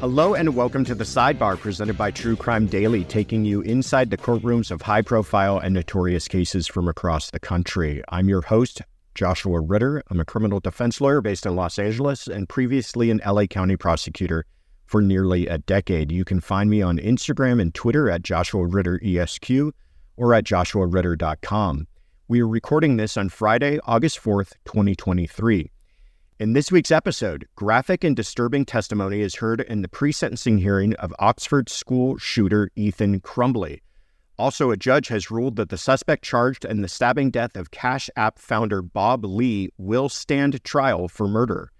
Hello and welcome to the Sidebar presented by True Crime Daily, taking you inside the courtrooms of high profile and notorious cases from across the country. I'm your host, Joshua Ritter. I'm a criminal defense lawyer based in Los Angeles and previously an LA County prosecutor for nearly a decade. You can find me on Instagram and Twitter at Joshua Ritter ESQ or at joshuaritter.com. We are recording this on Friday, August 4th, 2023. In this week's episode, graphic and disturbing testimony is heard in the pre sentencing hearing of Oxford school shooter Ethan Crumbley. Also, a judge has ruled that the suspect charged in the stabbing death of Cash App founder Bob Lee will stand trial for murder.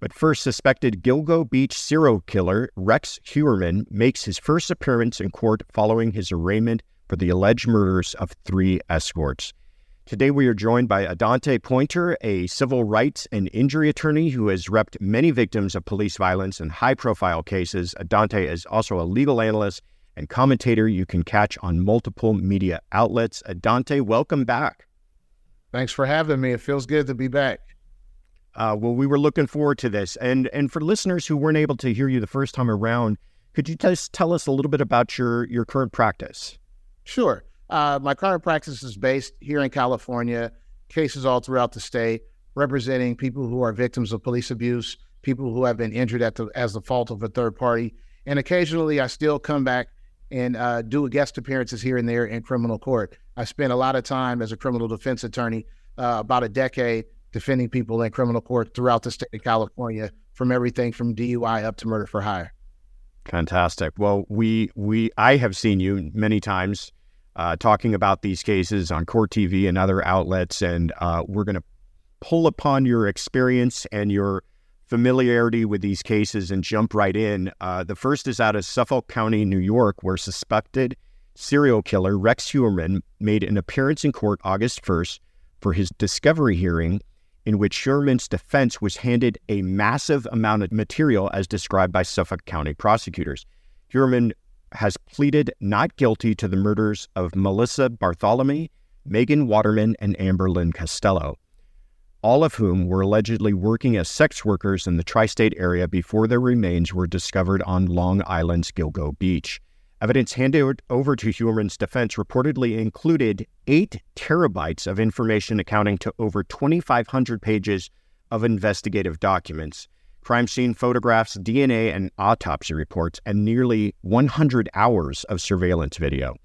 But first, suspected Gilgo Beach serial killer Rex Heuermann makes his first appearance in court following his arraignment for the alleged murders of three escorts. Today, we are joined by Adanté Pointer, a civil rights and injury attorney who has repped many victims of police violence in high profile cases. Adanté is also a legal analyst and commentator you can catch on multiple media outlets. Adanté, welcome back. Thanks for having me. It feels good to be back. Uh, well, we were looking forward to this. And, and for listeners who weren't able to hear you the first time around, could you just tell us a little bit about your, your current practice? Sure. Uh, my current practice is based here in California, cases all throughout the state, representing people who are victims of police abuse, people who have been injured at the, as the fault of a third party. And occasionally I still come back and uh, do guest appearances here and there in criminal court. I spent a lot of time as a criminal defense attorney, uh, about a decade, defending people in criminal court throughout the state of California, from everything from DUI up to murder for hire. Fantastic. Well, we we I have seen you many times uh, talking about these cases on Court TV and other outlets. And uh, we're going to pull upon your experience and your familiarity with these cases and jump right in. Uh, the first is out of Suffolk County, New York, where suspected serial killer Rex Heuermann made an appearance in court August 1st for his discovery hearing, in which Heuermann's defense was handed a massive amount of material as described by Suffolk County prosecutors. Heuermann has pleaded not guilty to the murders of Melissa Barthelemy, Megan Waterman, and Amber Lynn Costello, all of whom were allegedly working as sex workers in the tri state area before their remains were discovered on Long Island's Gilgo Beach. Evidence handed over to Heuermann's defense reportedly included eight terabytes of information accounting to over 2,500 pages of investigative documents crime scene photographs, DNA and autopsy reports, and nearly 100 hours of surveillance video.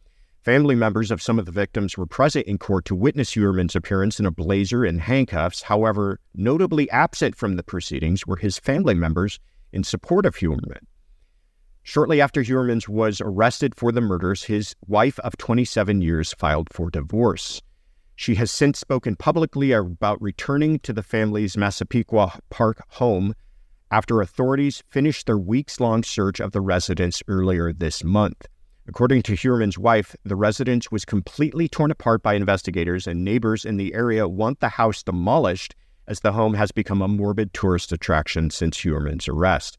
Family members of some of the victims were present in court to witness Heuermann's appearance in a blazer and handcuffs. However, notably absent from the proceedings were his family members in support of Huerman. Shortly after Heuermann was arrested for the murders, his wife of 27 years filed for divorce. She has since spoken publicly about returning to the family's Massapequa Park home after authorities finished their weeks long search of the residence earlier this month. According to Heuermann's wife, the residence was completely torn apart by investigators, and neighbors in the area want the house demolished as the home has become a morbid tourist attraction since Heuermann's arrest.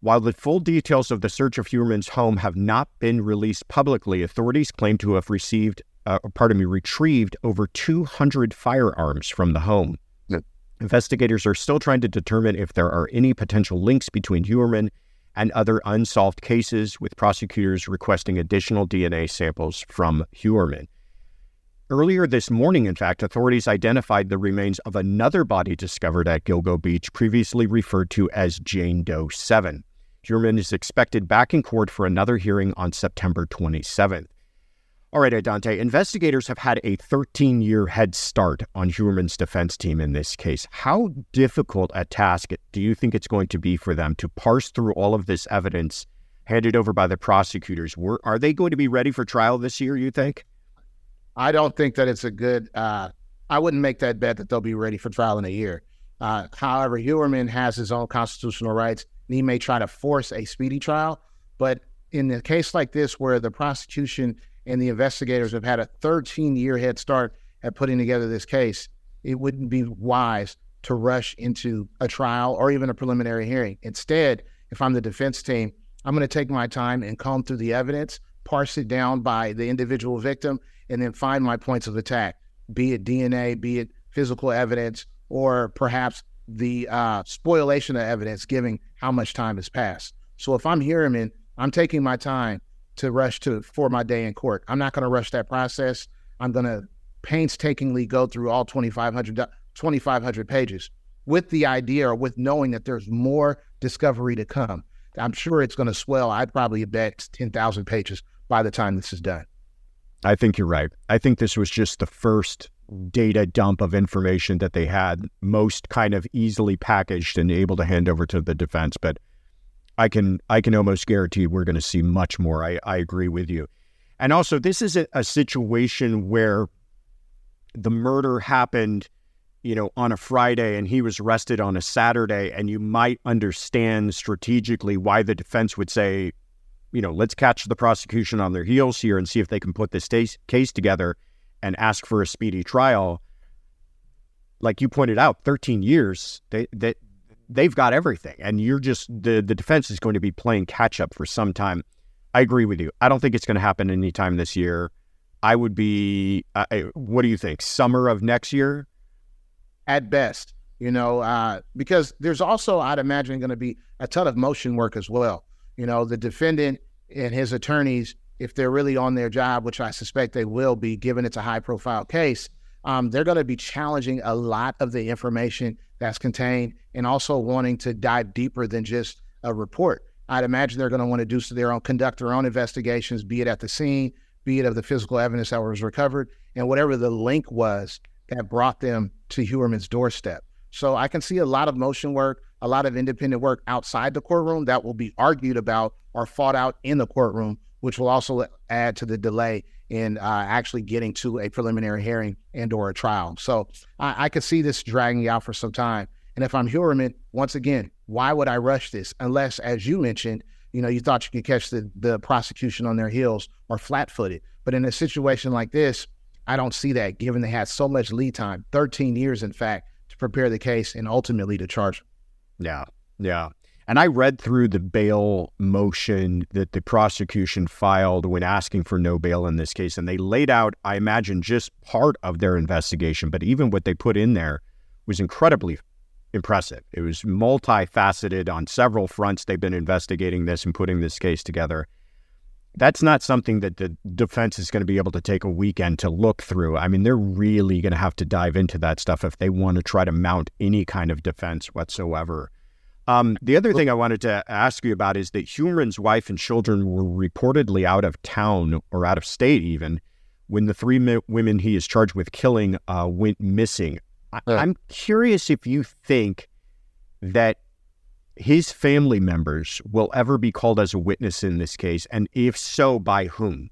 While the full details of the search of Heuermann's home have not been released publicly, authorities claim to have received, uh, pardon me, retrieved over 200 firearms from the home. Investigators are still trying to determine if there are any potential links between Heuermann and other unsolved cases, with prosecutors requesting additional DNA samples from Heuermann. Earlier this morning, in fact, authorities identified the remains of another body discovered at Gilgo Beach, previously referred to as Jane Doe 7. Heuermann is expected back in court for another hearing on September 27th. All right, Adanté, investigators have had a 13 year head start on Heuermann's defense team in this case. How difficult a task do you think it's going to be for them to parse through all of this evidence handed over by the prosecutors? Were, are they going to be ready for trial this year, you think? I don't think that it's a good, uh, I wouldn't make that bet that they'll be ready for trial in a year. Uh, however, Heuermann has his own constitutional rights, and he may try to force a speedy trial. But in a case like this, where the prosecution and the investigators have had a 13 year head start at putting together this case, it wouldn't be wise to rush into a trial or even a preliminary hearing. Instead, if I'm the defense team, I'm going to take my time and comb through the evidence, parse it down by the individual victim, and then find my points of attack, be it DNA, be it physical evidence, or perhaps the uh, spoilation of evidence, given how much time has passed. So if I'm Heuermann, I'm taking my time to rush to for my day in court. I'm not going to rush that process. I'm going to painstakingly go through all 2,500, 2,500 pages with the idea or with knowing that there's more discovery to come. I'm sure it's going to swell. I'd probably bet 10,000 pages by the time this is done. I think you're right. I think this was just the first data dump of information that they had, most kind of easily packaged and able to hand over to the defense. But I can I can almost guarantee we're going to see much more. I, I agree with you. And also, this is a, a situation where the murder happened, you know, on a Friday and he was arrested on a Saturday, and you might understand strategically why the defense would say, you know, let's catch the prosecution on their heels here and see if they can put this case together and ask for a speedy trial. Like you pointed out, 13 years, they, they, they've got everything. And you're just, the, the defense is going to be playing catch up for some time. I agree with you. I don't think it's going to happen anytime this year. I would be, uh, what do you think? Summer of next year? At best, you know, uh, because there's also, I'd imagine, going to be a ton of motion work as well. You know, the defendant and his attorneys, if they're really on their job, which I suspect they will be, given it's a high profile case, um, they're going to be challenging a lot of the information that's contained and also wanting to dive deeper than just a report. I'd imagine they're going to want to do so their own, conduct their own investigations, be it at the scene, be it of the physical evidence that was recovered, and whatever the link was that brought them to Heuermann's doorstep. So I can see a lot of motion work, a lot of independent work outside the courtroom that will be argued about or fought out in the courtroom, which will also add to the delay in uh, actually getting to a preliminary hearing and or a trial. So I, I could see this dragging out for some time. And if I'm Heuermann, once again, why would I rush this? Unless, as you mentioned, you know, you thought you could catch the, the prosecution on their heels or flat footed. But in a situation like this, I don't see that given they had so much lead time, 13 years, in fact, to prepare the case and ultimately to charge. Yeah. Yeah. And I read through the bail motion that the prosecution filed when asking for no bail in this case. And they laid out, I imagine, just part of their investigation. But even what they put in there was incredibly impressive. It was multifaceted on several fronts. They've been investigating this and putting this case together. That's not something that the defense is going to be able to take a weekend to look through. I mean, they're really going to have to dive into that stuff if they want to try to mount any kind of defense whatsoever. Um, the other thing I wanted to ask you about is that Heuermann's wife and children were reportedly out of town or out of state even when the three mi- women he is charged with killing uh, went missing. I- yeah. I'm curious if you think that his family members will ever be called as a witness in this case, and if so, by whom?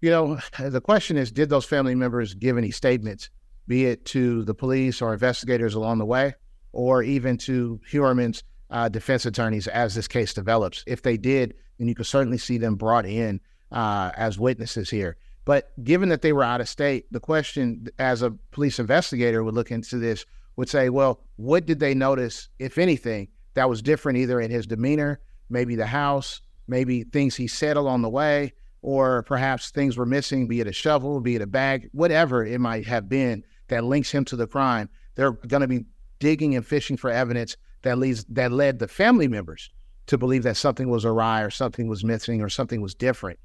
You know, the question is did those family members give any statements, be it to the police or investigators along the way? Or even to Heuermann's uh, defense attorneys as this case develops. If they did, then you could certainly see them brought in uh, as witnesses here. But given that they were out of state, the question as a police investigator would look into this would say, well, what did they notice, if anything, that was different either in his demeanor, maybe the house, maybe things he said along the way, or perhaps things were missing, be it a shovel, be it a bag, whatever it might have been that links him to the crime. They're going to be digging and fishing for evidence that leads that led the family members to believe that something was awry or something was missing or something was different.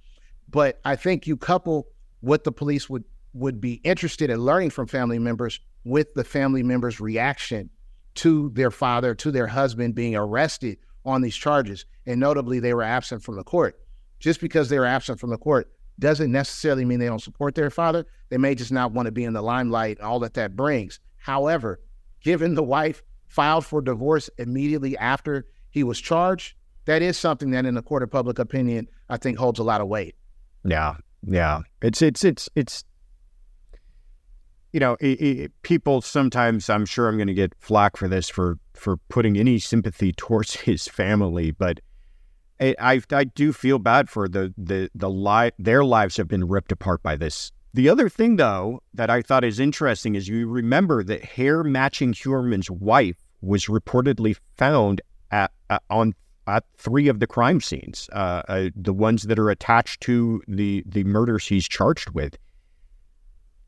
But I think you couple what the police would would be interested in learning from family members with the family members' reaction to their father, to their husband being arrested on these charges. And notably, they were absent from the court. Just because they were absent from the court doesn't necessarily mean they don't support their father. They may just not want to be in the limelight all that that brings. However, given the wife filed for divorce immediately after he was charged, that is something that in the court of public opinion, I think holds a lot of weight. Yeah. Yeah. It's, it's, it's, it's, you know, it, it, people sometimes, I'm sure I'm going to get flack for this, for, for putting any sympathy towards his family, but I, I, I do feel bad for the the the li- their lives have been ripped apart by this. The other thing, though, that I thought is interesting is you remember that hair matching Heuermann's wife was reportedly found at, at on at three of the crime scenes, uh, uh, the ones that are attached to the the murders he's charged with.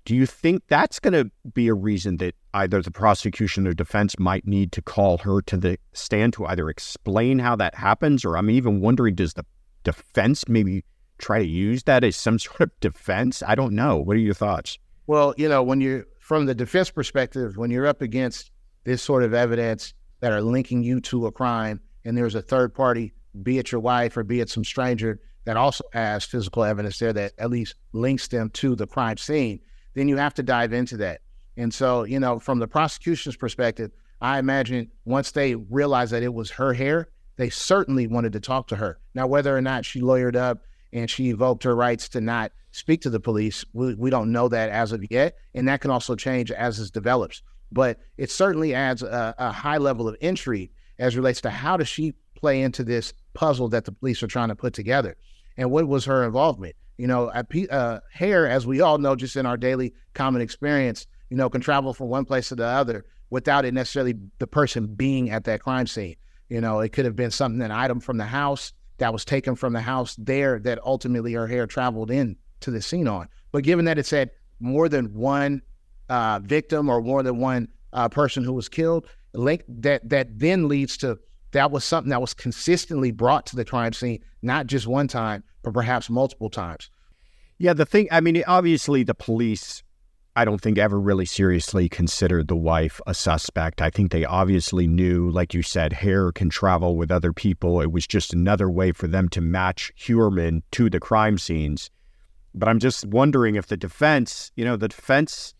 Do you think that's going to be a reason that either the prosecution or defense might need to call her to the stand to either explain how that happens, or I'm even wondering, does the defense maybe try to use that as some sort of defense? I don't know. What are your thoughts? Well, you know, when you're from the defense perspective, when you're up against this sort of evidence that are linking you to a crime, and there's a third party, be it your wife or be it some stranger, that also has physical evidence there that at least links them to the crime scene then you have to dive into that. And so, you know, from the prosecution's perspective, I imagine once they realized that it was her hair, they certainly wanted to talk to her. Now, whether or not she lawyered up and she evoked her rights to not speak to the police, we, we don't know that as of yet. And that can also change as this develops. But it certainly adds a, a high level of intrigue as relates to how does she play into this puzzle that the police are trying to put together and what was her involvement you know, uh, hair, as we all know, just in our daily common experience, you know, can travel from one place to the other without it necessarily the person being at that crime scene. You know, it could have been something, an item from the house that was taken from the house there that ultimately her hair traveled in to the scene on. But given that it said more than one uh, victim or more than one uh, person who was killed, link that that then leads to that was something that was consistently brought to the crime scene, not just one time, but perhaps multiple times. Yeah, the thing, I mean, obviously the police, I don't think ever really seriously considered the wife a suspect. I think they obviously knew, like you said, hair can travel with other people. It was just another way for them to match Heuermann to the crime scenes. But I'm just wondering if the defense, you know, the defense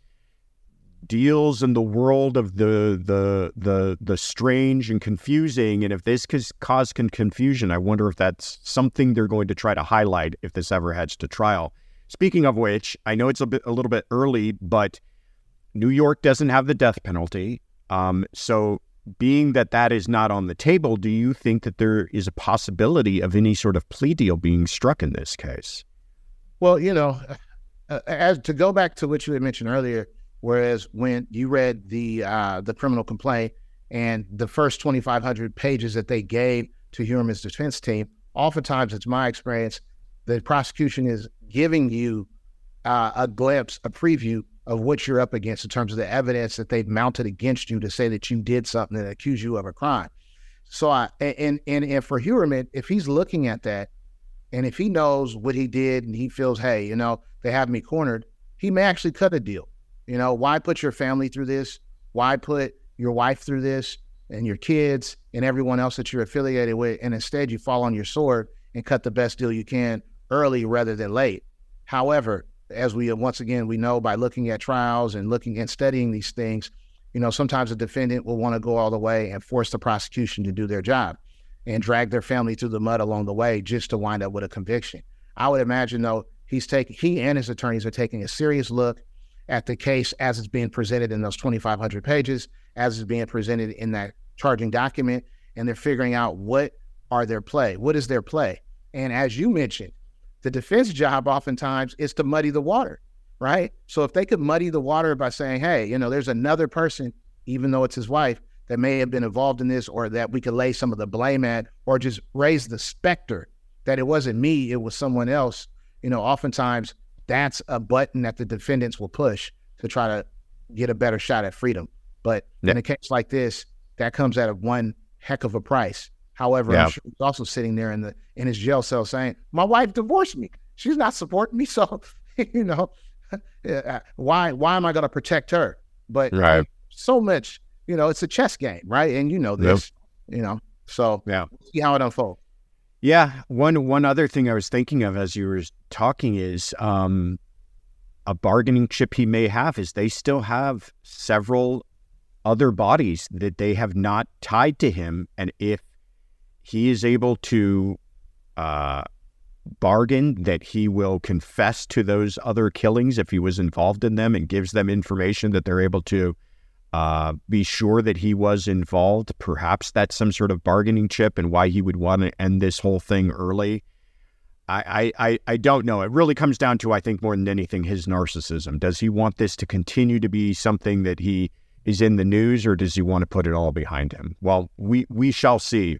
deals in the world of the the the the strange and confusing and if this could cause confusion i wonder if that's something they're going to try to highlight if this ever heads to trial speaking of which i know it's a bit a little bit early but new york doesn't have the death penalty. Um, so being that that is not on the table do you think that there is a possibility of any sort of plea deal being struck in this case? Well you know uh, as to go back to what you had mentioned earlier Whereas when you read the uh, the criminal complaint and the first 2,500 pages that they gave to Heuermann's defense team, oftentimes it's my experience, the prosecution is giving you uh, a glimpse, a preview of what you're up against in terms of the evidence that they've mounted against you to say that you did something and accuse you of a crime. So I and and and for Heuermann, if he's looking at that, and if he knows what he did and he feels, hey, you know, they have me cornered, he may actually cut a deal. You know, why put your family through this? Why put your wife through this and your kids and everyone else that you're affiliated with? And instead, you fall on your sword and cut the best deal you can early rather than late. However, as we once again we know by looking at trials and looking and studying these things, you know, sometimes a defendant will want to go all the way and force the prosecution to do their job and drag their family through the mud along the way just to wind up with a conviction. I would imagine though he's taking he and his attorneys are taking a serious look at the case as it's being presented in those 2,500 pages, as it's being presented in that charging document, and they're figuring out what are their play, what is their play. And as you mentioned, the defense job oftentimes is to muddy the water, right? So if they could muddy the water by saying, hey, you know, there's another person, even though it's his wife, that may have been involved in this, or that we could lay some of the blame at, or just raise the specter that it wasn't me, it was someone else. You know, oftentimes that's a button that the defendants will push to try to get a better shot at freedom. But yeah. in a case like this, that comes at a one heck of a price. However, yeah. I'm sure he's also sitting there in the in his jail cell saying, "My wife divorced me. She's not supporting me. So, you know, uh, why why am I going to protect her?" But right. so much, you know, it's a chess game, right? And you know this, yep. you know. So yeah, we'll see how it unfolds. Yeah, one one other thing I was thinking of as you were talking is um, a bargaining chip he may have is they still have several other bodies that they have not tied to him, and if he is able to uh, bargain that he will confess to those other killings if he was involved in them and gives them information that they're able to uh, be sure that he was involved. Perhaps that's some sort of bargaining chip and why he would want to end this whole thing early. I, I, I don't know. It really comes down to, I think, more than anything, his narcissism. Does he want this to continue to be something that he is in the news, or does he want to put it all behind him? Well, we we shall see.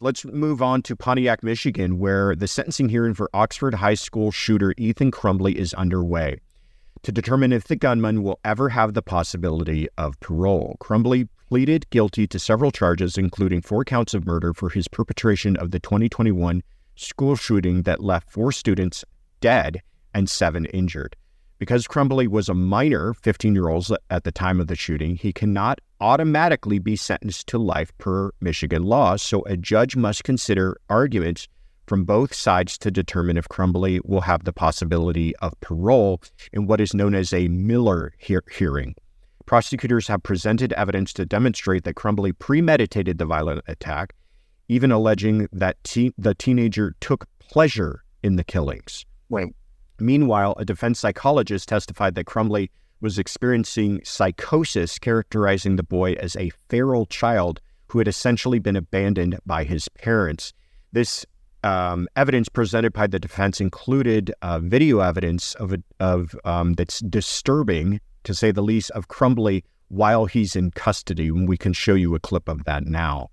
Let's move on to Pontiac, Michigan, where the sentencing hearing for Oxford High School shooter Ethan Crumbley is underway to determine if the gunman will ever have the possibility of parole. Crumbley pleaded guilty to several charges, including four counts of murder for his perpetration of the 2021 school shooting that left four students dead and seven injured. Because Crumbley was a minor, 15 year old at the time of the shooting, he cannot automatically be sentenced to life per Michigan law. So a judge must consider arguments from both sides to determine if Crumbley will have the possibility of parole in what is known as a Miller he- hearing. Prosecutors have presented evidence to demonstrate that Crumbley premeditated the violent attack, even alleging that te- the teenager took pleasure in the killings. Wait. Meanwhile, a defense psychologist testified that Crumbley was experiencing psychosis, characterizing the boy as a feral child who had essentially been abandoned by his parents. This um, evidence presented by the defense included uh, video evidence of a, of um, that's disturbing, to say the least, of Crumbley while he's in custody. And we can show you a clip of that now.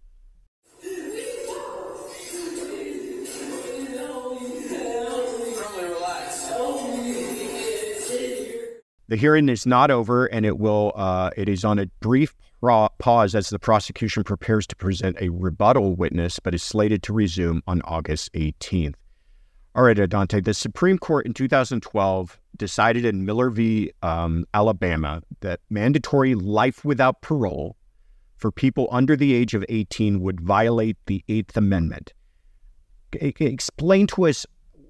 The hearing is not over, and it will. Uh, it is on a brief pause as the prosecution prepares to present a rebuttal witness, but is slated to resume on August 18th. All right, Adanté. The Supreme Court in 2012 decided in Miller v. Um, Alabama that mandatory life without parole for people under the age of 18 would violate the Eighth Amendment. Explain to us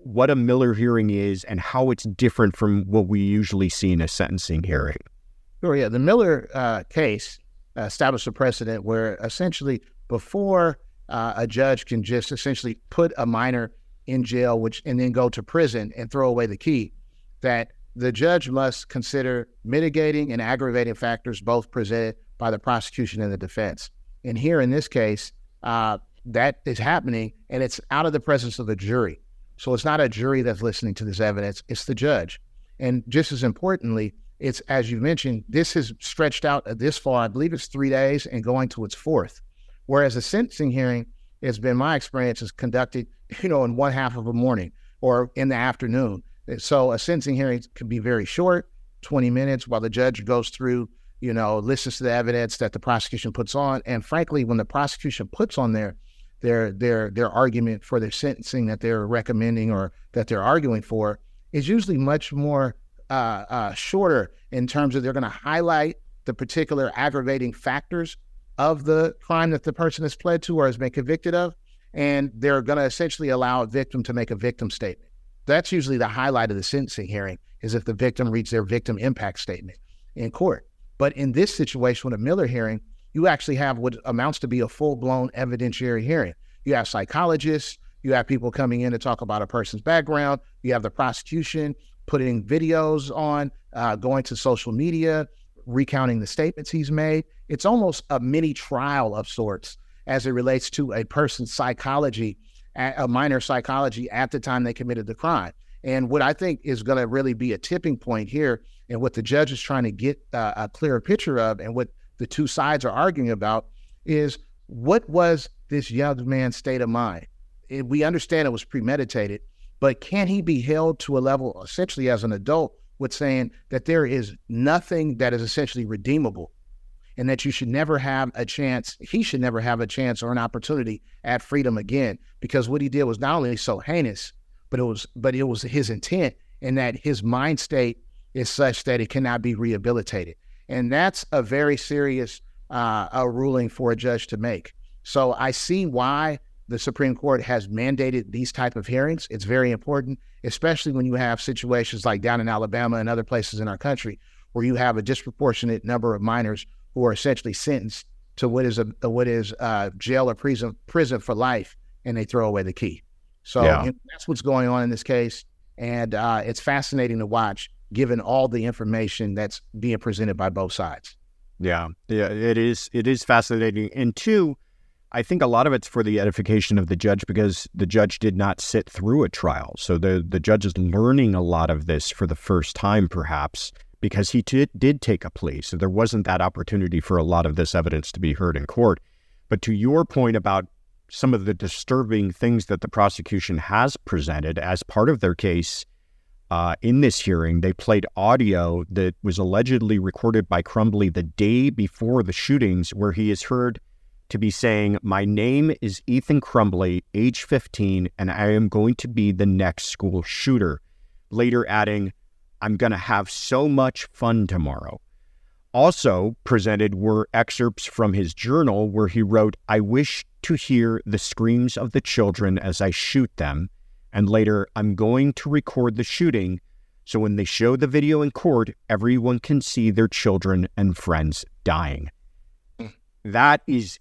what a Miller hearing is and how it's different from what we usually see in a sentencing hearing. Sure, yeah. The Miller uh, case established a precedent where essentially before uh, a judge can just essentially put a minor in jail, which and then go to prison and throw away the key, that the judge must consider mitigating and aggravating factors both presented by the prosecution and the defense. And here in this case, uh, that is happening, and it's out of the presence of the jury. So it's not a jury that's listening to this evidence, it's the judge. And just as importantly, it's as you mentioned, this has stretched out this far. I believe it's three days and going to its fourth. Whereas a sentencing hearing has been my experience is conducted, you know, in one half of a morning or in the afternoon. So a sentencing hearing can be very short, 20 minutes, while the judge goes through, you know, listens to the evidence that the prosecution puts on. And frankly, when the prosecution puts on there their their their argument for their sentencing that they're recommending or that they're arguing for is usually much more uh, uh, shorter in terms of they're going to highlight the particular aggravating factors of the crime that the person has pled to or has been convicted of, and they're going to essentially allow a victim to make a victim statement. That's usually the highlight of the sentencing hearing is if the victim reads their victim impact statement in court. But in this situation with a Miller hearing, you actually have what amounts to be a full blown evidentiary hearing. You have psychologists, you have people coming in to talk about a person's background, you have the prosecution putting videos on, uh, going to social media, recounting the statements he's made. It's almost a mini trial of sorts as it relates to a person's psychology, a minor psychology at the time they committed the crime. And what I think is going to really be a tipping point here, and what the judge is trying to get uh, a clearer picture of, and what the two sides are arguing about is what was this young man's state of mind? It, we understand it was premeditated, but can he be held to a level essentially as an adult with saying that there is nothing that is essentially redeemable and that you should never have a chance, he should never have a chance or an opportunity at freedom again because what he did was not only so heinous, but it was but it was his intent and that his mind state is such that it cannot be rehabilitated. And that's a very serious uh, a ruling for a judge to make. So I see why the Supreme Court has mandated these type of hearings. It's very important, especially when you have situations like down in Alabama and other places in our country where you have a disproportionate number of minors who are essentially sentenced to what is a what is uh, jail or prison prison for life, and they throw away the key. So yeah. you know, that's what's going on in this case, and uh, it's fascinating to watch, given all the information that's being presented by both sides. Yeah, yeah, it is. It is fascinating, and two, I think a lot of it's for the edification of the judge because the judge did not sit through a trial, so the the judge is learning a lot of this for the first time, perhaps because he t- did take a plea, so there wasn't that opportunity for a lot of this evidence to be heard in court. But to your point about some of the disturbing things that the prosecution has presented as part of their case uh, in this hearing. They played audio that was allegedly recorded by Crumbley the day before the shootings, where he is heard to be saying, My name is Ethan Crumbley, age 15, and I am going to be the next school shooter. Later adding, I'm going to have so much fun tomorrow. Also presented were excerpts from his journal where he wrote, I wish to hear the screams of the children as I shoot them. And later, I'm going to record the shooting so when they show the video in court, everyone can see their children and friends dying. That is,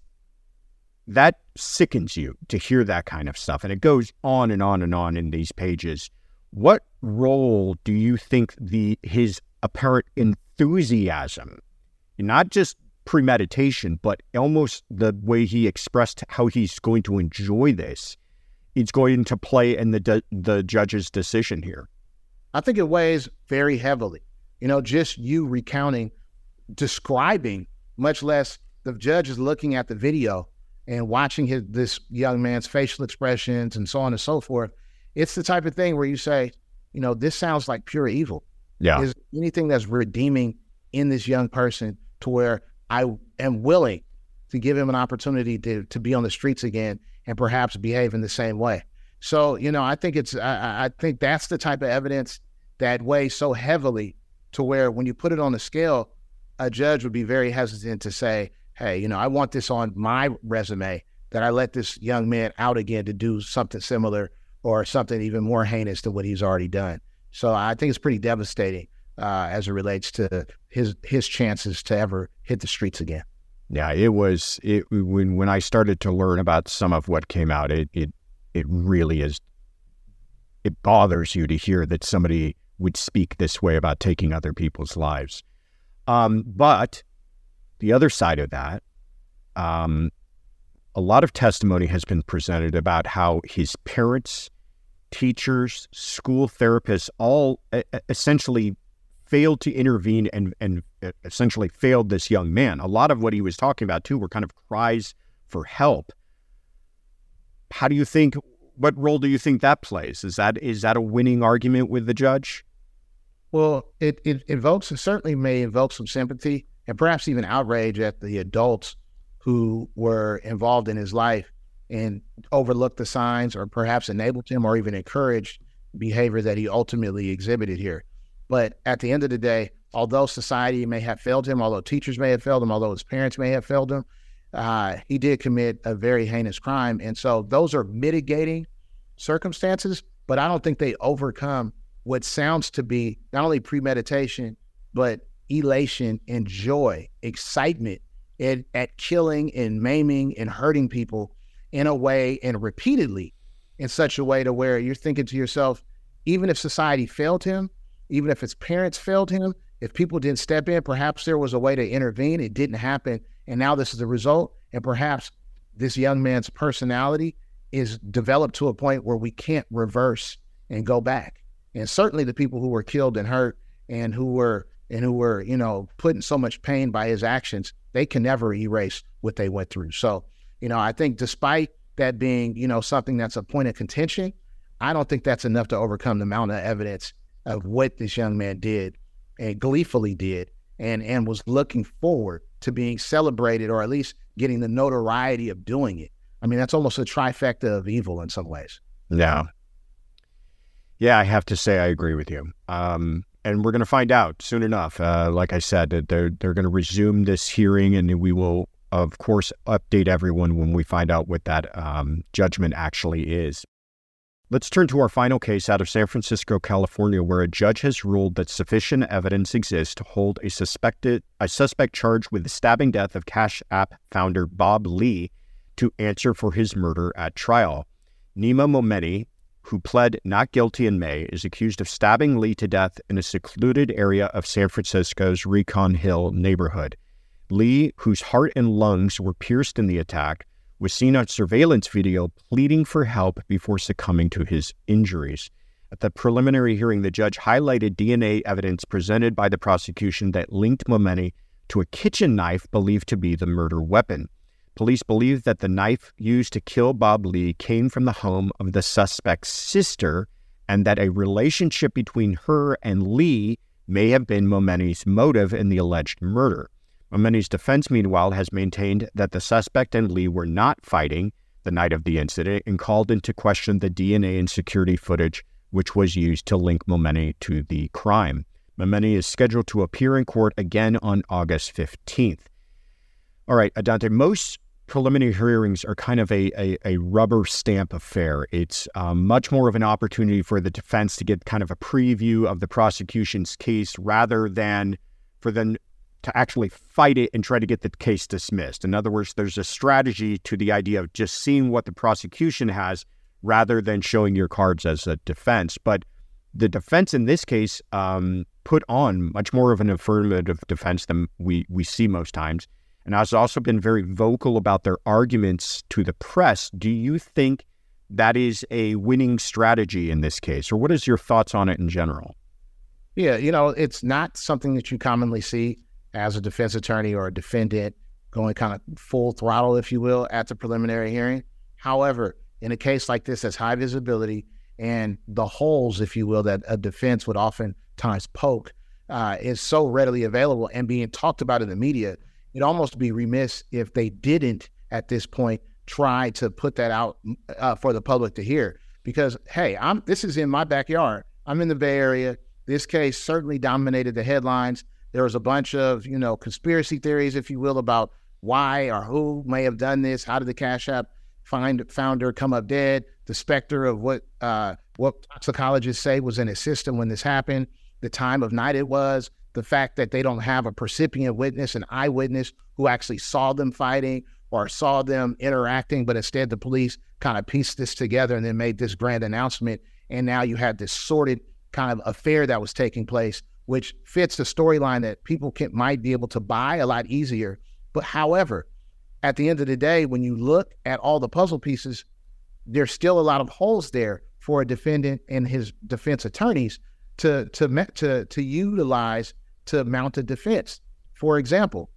that sickens you to hear that kind of stuff. And it goes on and on and on in these pages. What role do you think the his apparent enthusiasm not just premeditation, but almost the way he expressed how he's going to enjoy this, it's going to play in the de- the judge's decision here. I think it weighs very heavily. You know, just you recounting, describing, much less the judge is looking at the video and watching his this young man's facial expressions and so on and so forth. It's the type of thing where you say, you know, this sounds like pure evil. Yeah. Is anything that's redeeming in this young person to where I am willing to give him an opportunity to to be on the streets again and perhaps behave in the same way. So, you know, I think it's I, I think that's the type of evidence that weighs so heavily to where when you put it on the scale, a judge would be very hesitant to say, "Hey, you know, I want this on my resume that I let this young man out again to do something similar or something even more heinous than what he's already done." So I think it's pretty devastating uh, as it relates to his his chances to ever hit the streets again. Yeah, it was it when when I started to learn about some of what came out. It it it really is. It bothers you to hear that somebody would speak this way about taking other people's lives. Um, but the other side of that, um, a lot of testimony has been presented about how his parents, teachers, school therapists all essentially failed to intervene and and essentially failed this young man. A lot of what he was talking about too were kind of cries for help. How do you think? What role do you think that plays? Is that is that a winning argument with the judge? Well, it it invokes it certainly may invoke some sympathy and perhaps even outrage at the adults who were involved in his life and overlooked the signs or perhaps enabled him or even encouraged behavior that he ultimately exhibited here. But at the end of the day, although society may have failed him, although teachers may have failed him, although his parents may have failed him, uh, he did commit a very heinous crime. And so those are mitigating circumstances, but I don't think they overcome what sounds to be not only premeditation, but elation and joy, excitement at, at killing and maiming and hurting people in a way and repeatedly in such a way to where you're thinking to yourself, even if society failed him, even if his parents failed him, if people didn't step in, perhaps there was a way to intervene. It didn't happen. And now this is the result. And perhaps this young man's personality is developed to a point where we can't reverse and go back. And certainly the people who were killed and hurt and who were and who were, you know, put in so much pain by his actions, they can never erase what they went through. So, you know, I think despite that being, you know, something that's a point of contention, I don't think that's enough to overcome the mountain of evidence of what this young man did and gleefully did and and was looking forward to being celebrated or at least getting the notoriety of doing it. I mean, that's almost a trifecta of evil in some ways. Yeah. Yeah, I have to say I agree with you. Um, and we're going to find out soon enough. Uh, like I said, that they're they're going to resume this hearing, and we will, of course, update everyone when we find out what that um, judgment actually is. Let's turn to our final case out of San Francisco, California, where a judge has ruled that sufficient evidence exists to hold a suspected a suspect charged with the stabbing death of Cash App founder Bob Lee to answer for his murder at trial. Nima Momeni, who pled not guilty in May, is accused of stabbing Lee to death in a secluded area of San Francisco's Rincon Hill neighborhood. Lee, whose heart and lungs were pierced in the attack, was seen on surveillance video pleading for help before succumbing to his injuries. At the preliminary hearing, the judge highlighted DNA evidence presented by the prosecution that linked Momeni to a kitchen knife believed to be the murder weapon. Police believe that the knife used to kill Bob Lee came from the home of the suspect's sister and that a relationship between her and Lee may have been Momeni's motive in the alleged murder. Momeni's defense, meanwhile, has maintained that the suspect and Lee were not fighting the night of the incident and called into question the DNA and security footage which was used to link Momeni to the crime. Momeni is scheduled to appear in court again on August 15th. All right, Adanté, most preliminary hearings are kind of a, a, a rubber stamp affair. It's um, much more of an opportunity for the defense to get kind of a preview of the prosecution's case rather than for them to actually fight it and try to get the case dismissed. In other words, there's a strategy to the idea of just seeing what the prosecution has rather than showing your cards as a defense. But the defense in this case um, put on much more of an affirmative defense than we, we see most times and has also been very vocal about their arguments to the press. Do you think that is a winning strategy in this case, or what is your thoughts on it in general? Yeah, you know, it's not something that you commonly see as a defense attorney or a defendant going kind of full throttle, if you will, at the preliminary hearing. However, in a case like this, that's high visibility and the holes, if you will, that a defense would oftentimes poke uh, is so readily available and being talked about in the media it'd almost be remiss if they didn't at this point try to put that out uh, for the public to hear. Because hey, I'm this is in my backyard. I'm in the Bay Area. This case certainly dominated the headlines. There was a bunch of you know conspiracy theories, if you will, about why or who may have done this. How did the Cash App find founder come up dead? The specter of what uh, what toxicologists say was in his system when this happened. The time of night it was the fact that they don't have a percipient witness, an eyewitness who actually saw them fighting or saw them interacting, but instead the police kind of pieced this together and then made this grand announcement. And now you had this sordid kind of affair that was taking place, which fits the storyline that people can, might be able to buy a lot easier. But however, at the end of the day, when you look at all the puzzle pieces, there's still a lot of holes there for a defendant and his defense attorneys to to to to utilize to mount a defense. For example,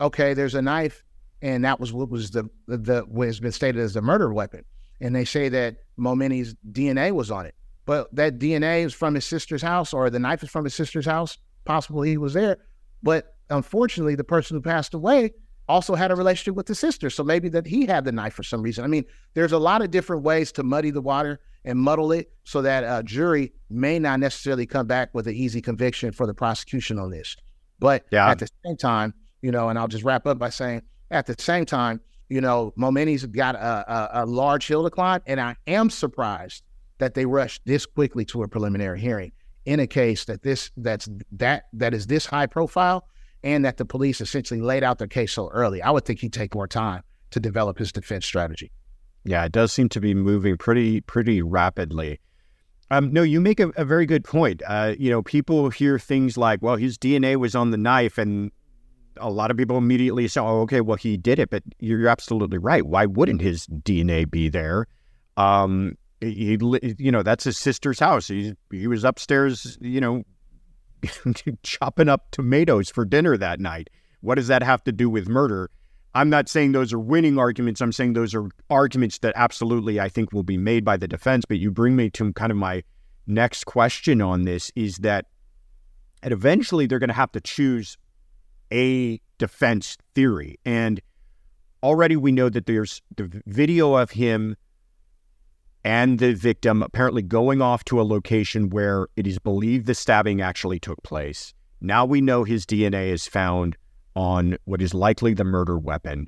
okay, there's a knife, and that was what was the the what has been stated as the murder weapon, and they say that Momeni's DNA was on it, but that DNA is from his sister's house, or the knife is from his sister's house. Possibly he was there, but unfortunately, the person who passed away also had a relationship with the sister, so maybe that he had the knife for some reason. I mean, there's a lot of different ways to muddy the water and muddle it so that a jury may not necessarily come back with an easy conviction for the prosecution on this. But yeah. at the same time, you know, and I'll just wrap up by saying, at the same time, you know, Momeni's got a, a, a large hill to climb, and I am surprised that they rushed this quickly to a preliminary hearing in a case that this that's that that is this high profile, and that the police essentially laid out their case so early. I would think he'd take more time to develop his defense strategy. Yeah, it does seem to be moving pretty pretty rapidly. Um, no, you make a, a very good point. Uh, you know, people hear things like, "Well, his DNA was on the knife," and a lot of people immediately say, "Oh, okay, well, he did it." But you're absolutely right. Why wouldn't his DNA be there? Um, he, you know, that's his sister's house. He he was upstairs, you know, chopping up tomatoes for dinner that night. What does that have to do with murder? I'm not saying those are winning arguments. I'm saying those are arguments that absolutely I think will be made by the defense. But you bring me to kind of my next question on this is that and eventually they're going to have to choose a defense theory. And already we know that there's the video of him and the victim apparently going off to a location where it is believed the stabbing actually took place. Now we know his DNA is found on what is likely the murder weapon.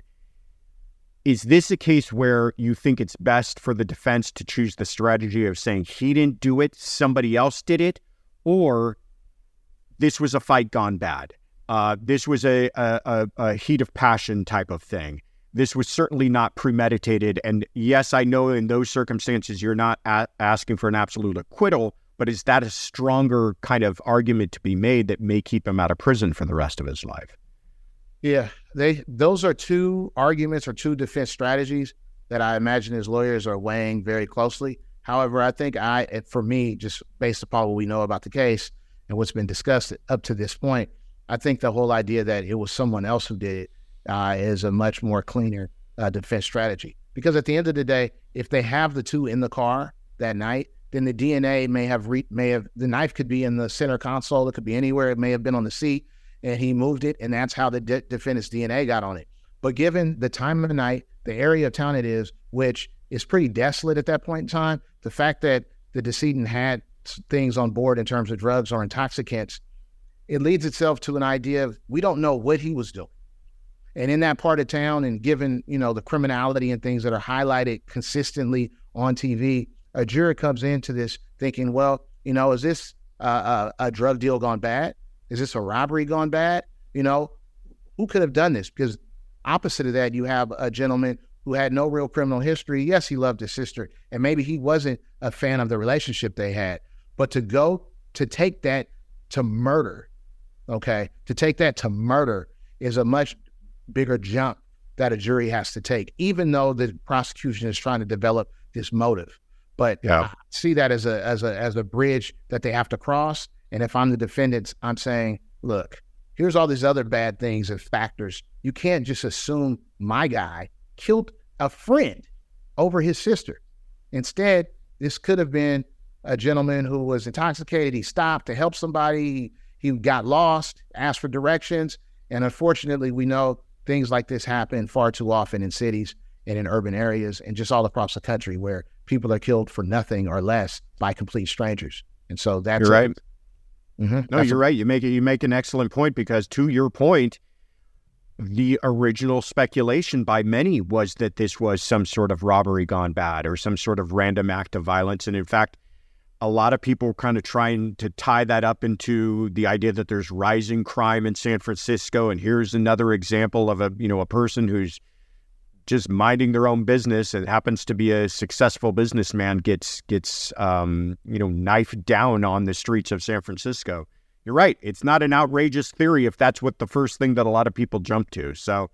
Is this a case where you think it's best for the defense to choose the strategy of saying he didn't do it, somebody else did it, or this was a fight gone bad? Uh, this was a, a, a heat of passion type of thing. This was certainly not premeditated. And yes, I know in those circumstances you're not a- asking for an absolute acquittal, but is that a stronger kind of argument to be made that may keep him out of prison for the rest of his life? Yeah, they those are two arguments or two defense strategies that I imagine his lawyers are weighing very closely. However, I think I, for me, just based upon what we know about the case and what's been discussed up to this point, I think the whole idea that it was someone else who did it uh, is a much more cleaner uh, defense strategy. Because at the end of the day, if they have the two in the car that night, then the DNA may have re- may have the knife could be in the center console. It could be anywhere. It may have been on the seat and he moved it, and that's how the de- defendant's DNA got on it. But given the time of the night, the area of town it is, which is pretty desolate at that point in time, the fact that the decedent had things on board in terms of drugs or intoxicants, it leads itself to an idea of we don't know what he was doing. And in that part of town, and given you know the criminality and things that are highlighted consistently on TV, a juror comes into this thinking, well, you know, is this a, a drug deal gone bad? Is this a robbery gone bad? You know, who could have done this? Because opposite of that, you have a gentleman who had no real criminal history. Yes, he loved his sister, and maybe he wasn't a fan of the relationship they had. But to go to take that to murder, okay, to take that to murder is a much bigger jump that a jury has to take, even though the prosecution is trying to develop this motive. But yeah. I see that as a as a as a bridge that they have to cross. And if I'm the defendant, I'm saying, look, here's all these other bad things and factors. You can't just assume my guy killed a friend over his sister. Instead, this could have been a gentleman who was intoxicated. He stopped to help somebody. He got lost, asked for directions. And unfortunately, we know things like this happen far too often in cities and in urban areas and just all across the country where people are killed for nothing or less by complete strangers. And so that's You're right. Mm-hmm. No, That's you're a- right. You make it. You make an excellent point because, to your point, the original speculation by many was that this was some sort of robbery gone bad or some sort of random act of violence, and in fact, a lot of people kind of trying to tie that up into the idea that there's rising crime in San Francisco, and here's another example of a you know a person who's just minding their own business and happens to be a successful businessman gets gets um, you know knifed down on the streets of San Francisco. You're right. It's not an outrageous theory if that's what the first thing that a lot of people jump to. So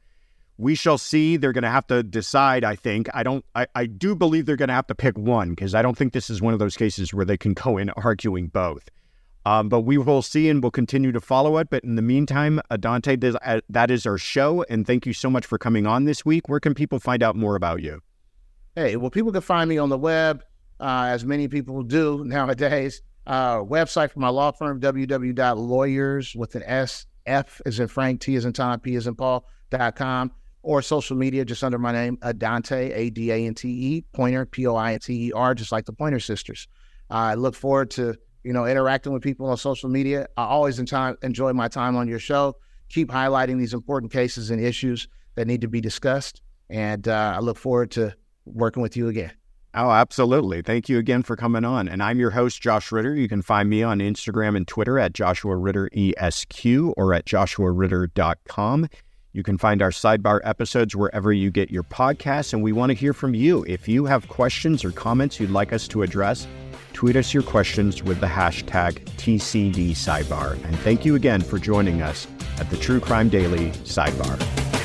we shall see. They're going to have to decide. I think. I don't. I, I do believe they're going to have to pick one because I don't think this is one of those cases where they can go in arguing both. Um, but we will see and we'll continue to follow it. But in the meantime, Dante, uh, that is our show. And thank you so much for coming on this week. Where can people find out more about you? Hey, well, people can find me on the web, uh, as many people do nowadays. Uh, website for my law firm, www.lawyers with an S, F is in Frank, T is in Tom, P is in Paul.com, or social media just under my name, Adante, A D A N T E, Pointer, P O I N T E R, just like the Pointer Sisters. I look forward to you know, interacting with people on social media. I always enjoy my time on your show. Keep highlighting these important cases and issues that need to be discussed. And uh, I look forward to working with you again. Oh, absolutely. Thank you again for coming on. And I'm your host, Josh Ritter. You can find me on Instagram and Twitter at Joshua Ritter ESQ or at joshuaritter.com. You can find our sidebar episodes wherever you get your podcasts. And we want to hear from you. If you have questions or comments you'd like us to address, tweet us your questions with the hashtag TCD Sidebar. And thank you again for joining us at the True Crime Daily Sidebar.